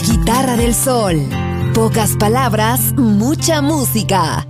Guitarra del sol. Pocas palabras, mucha música.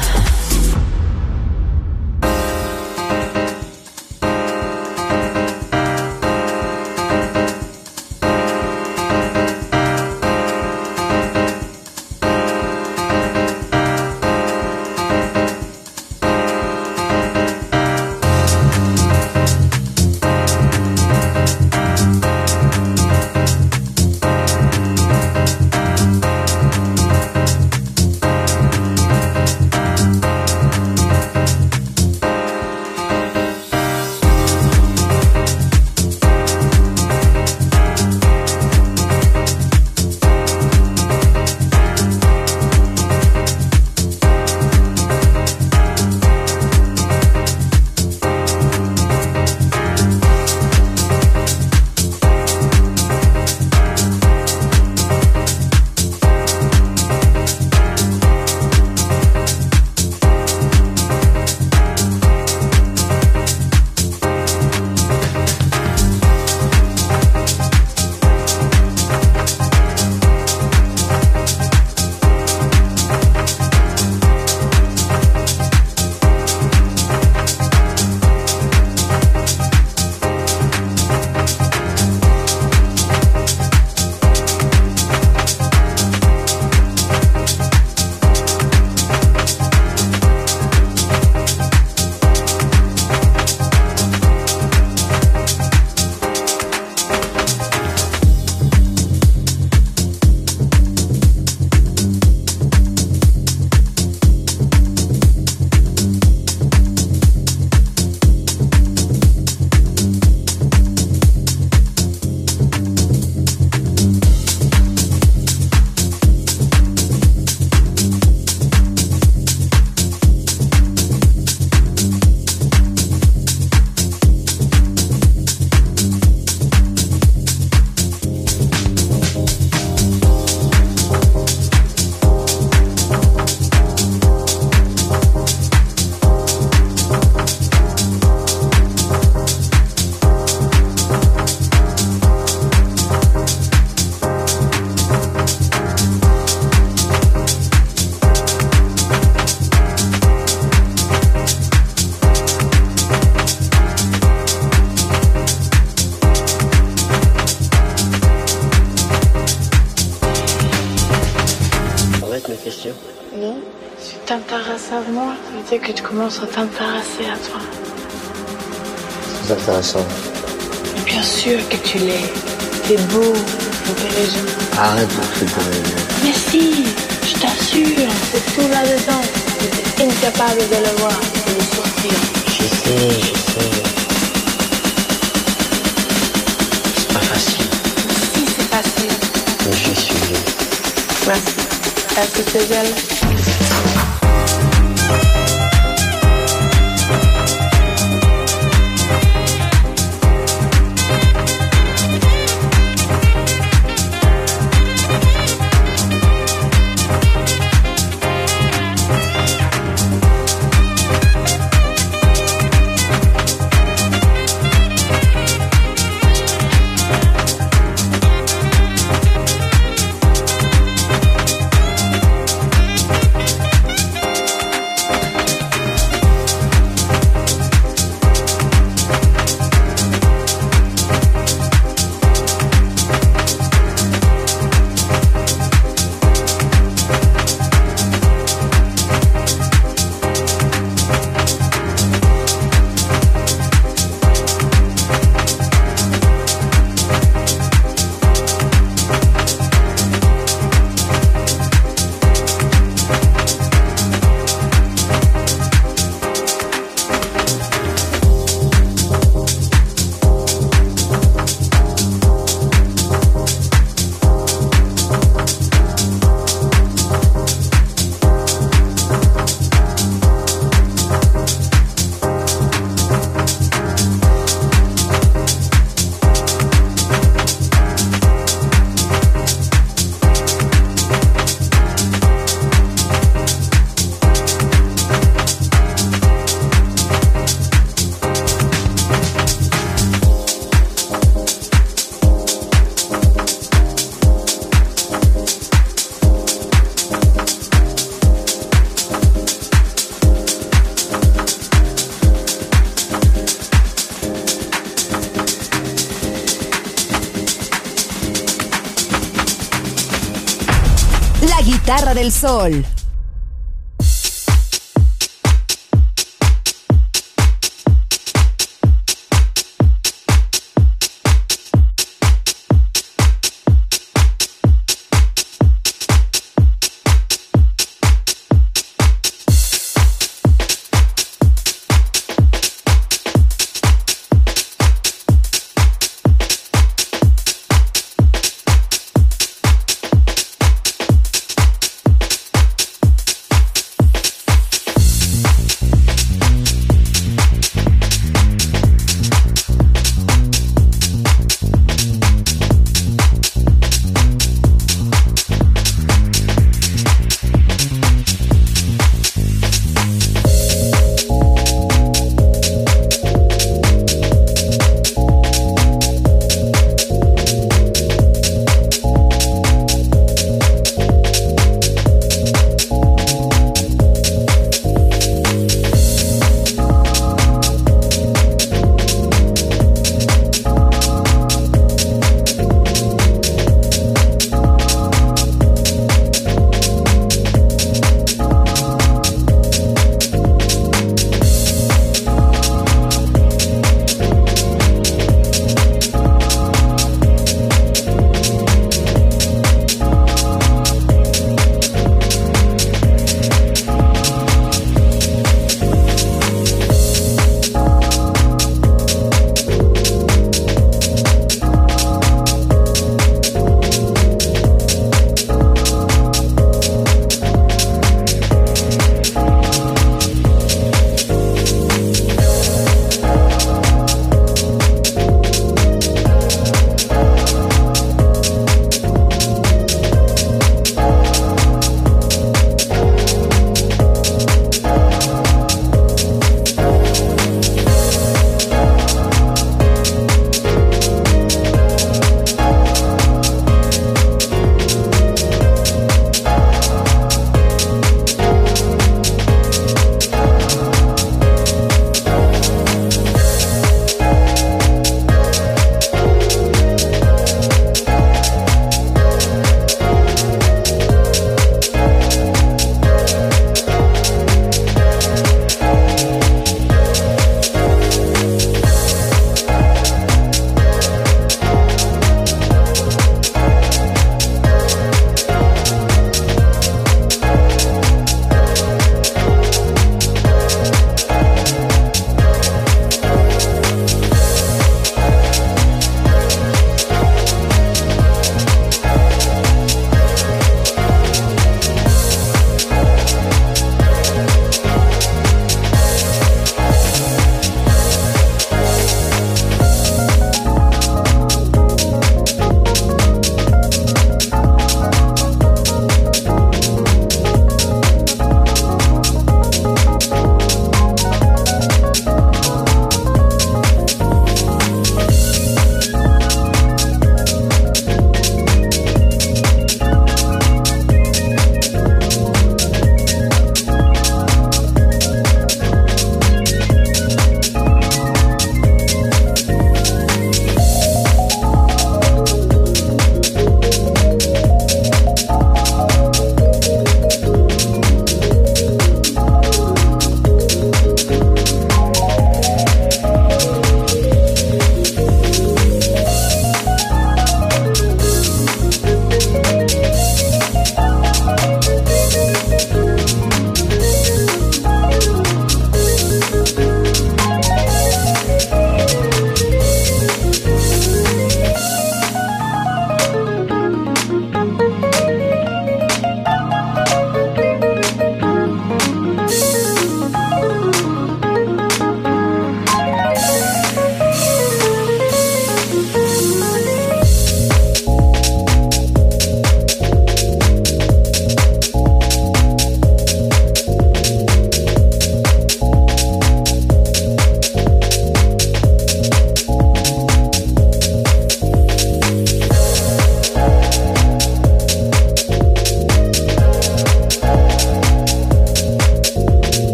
Tu l'es. T'es beau, intelligent. Arrête de foutre Mais si, je t'assure, c'est tout là-dedans. Es incapable de le voir, de le sortir. Je sais, je sais. C'est pas facile. Si, c'est facile. Mais je suis Merci. Est-ce que Guitarra del Sol.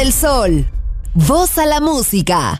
Del sol. Voz a la música.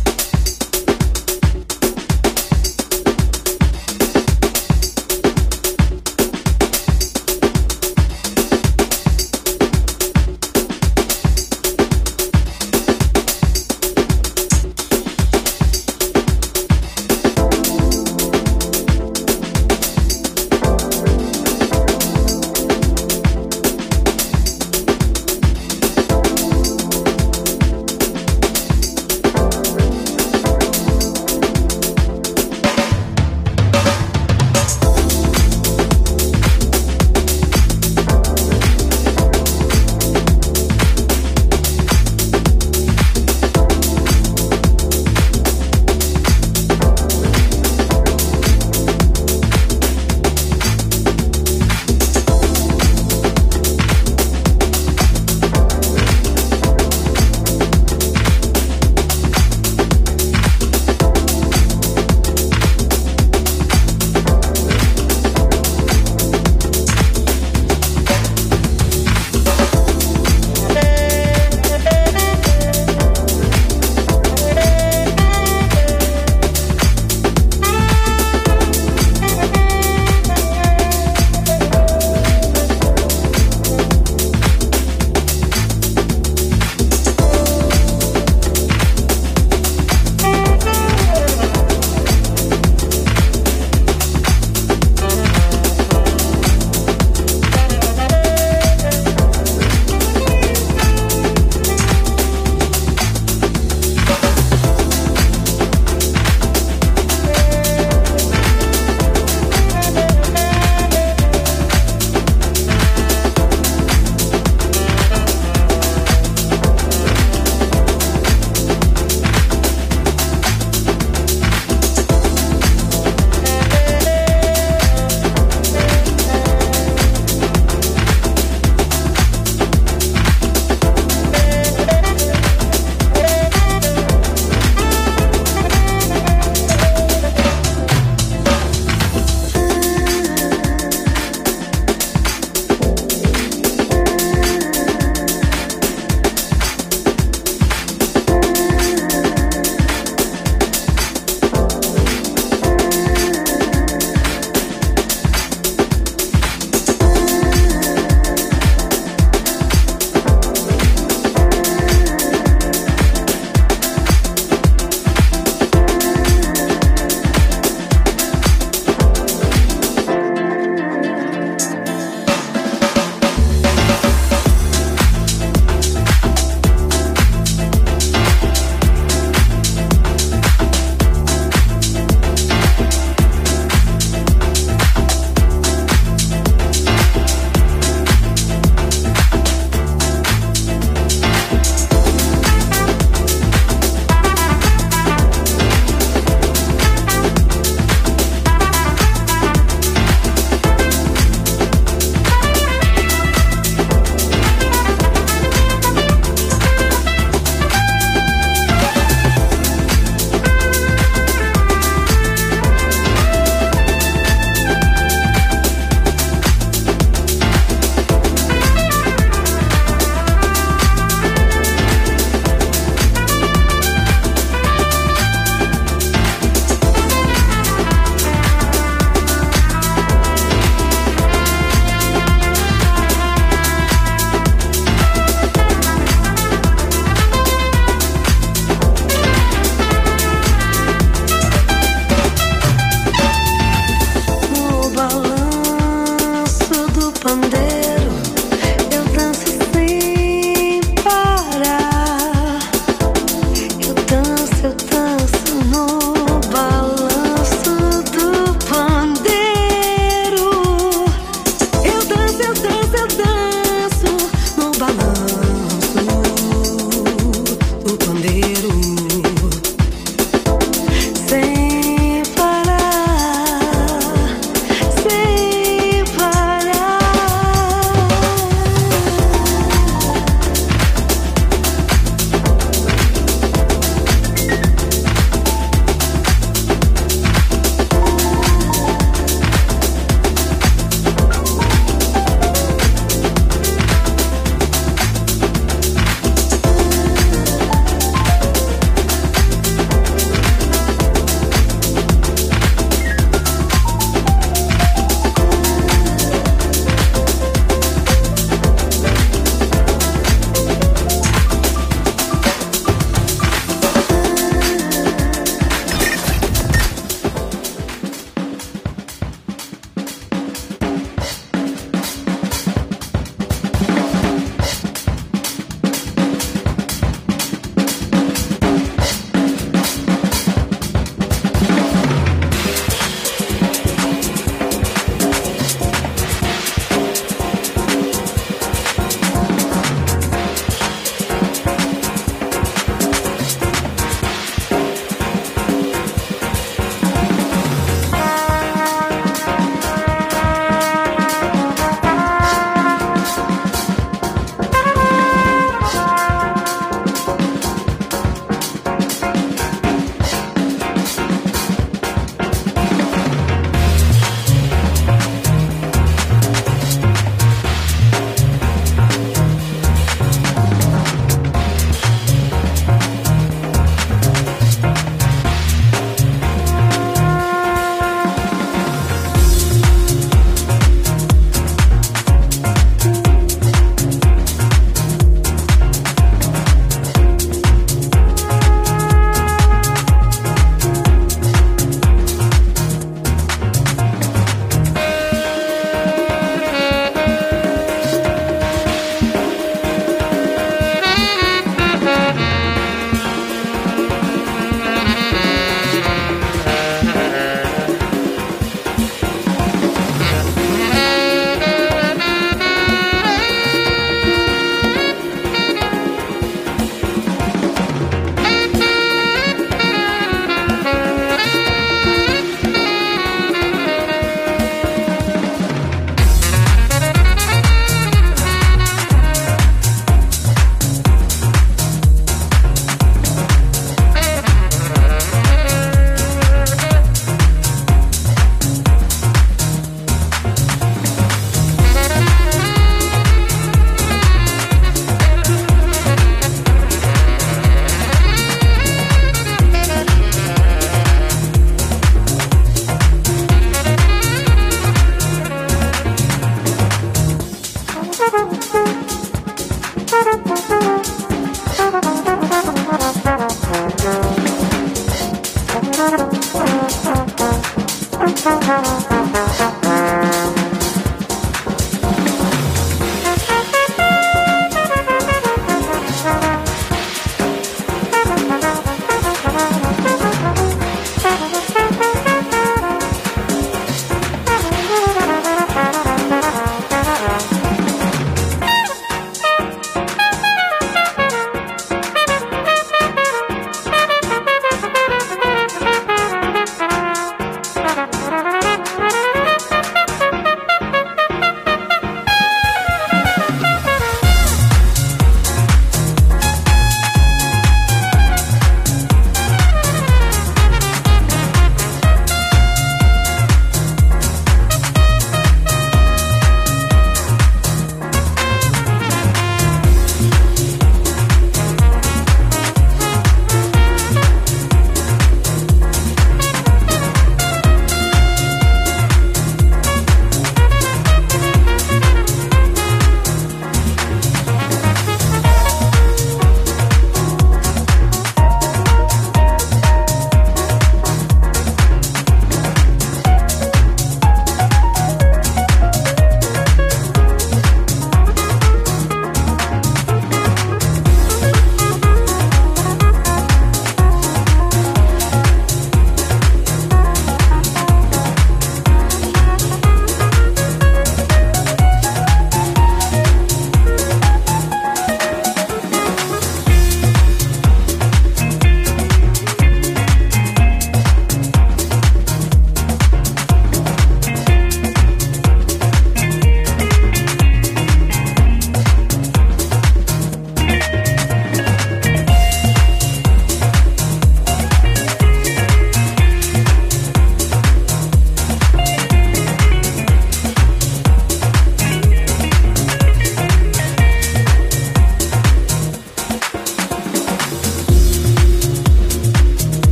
Música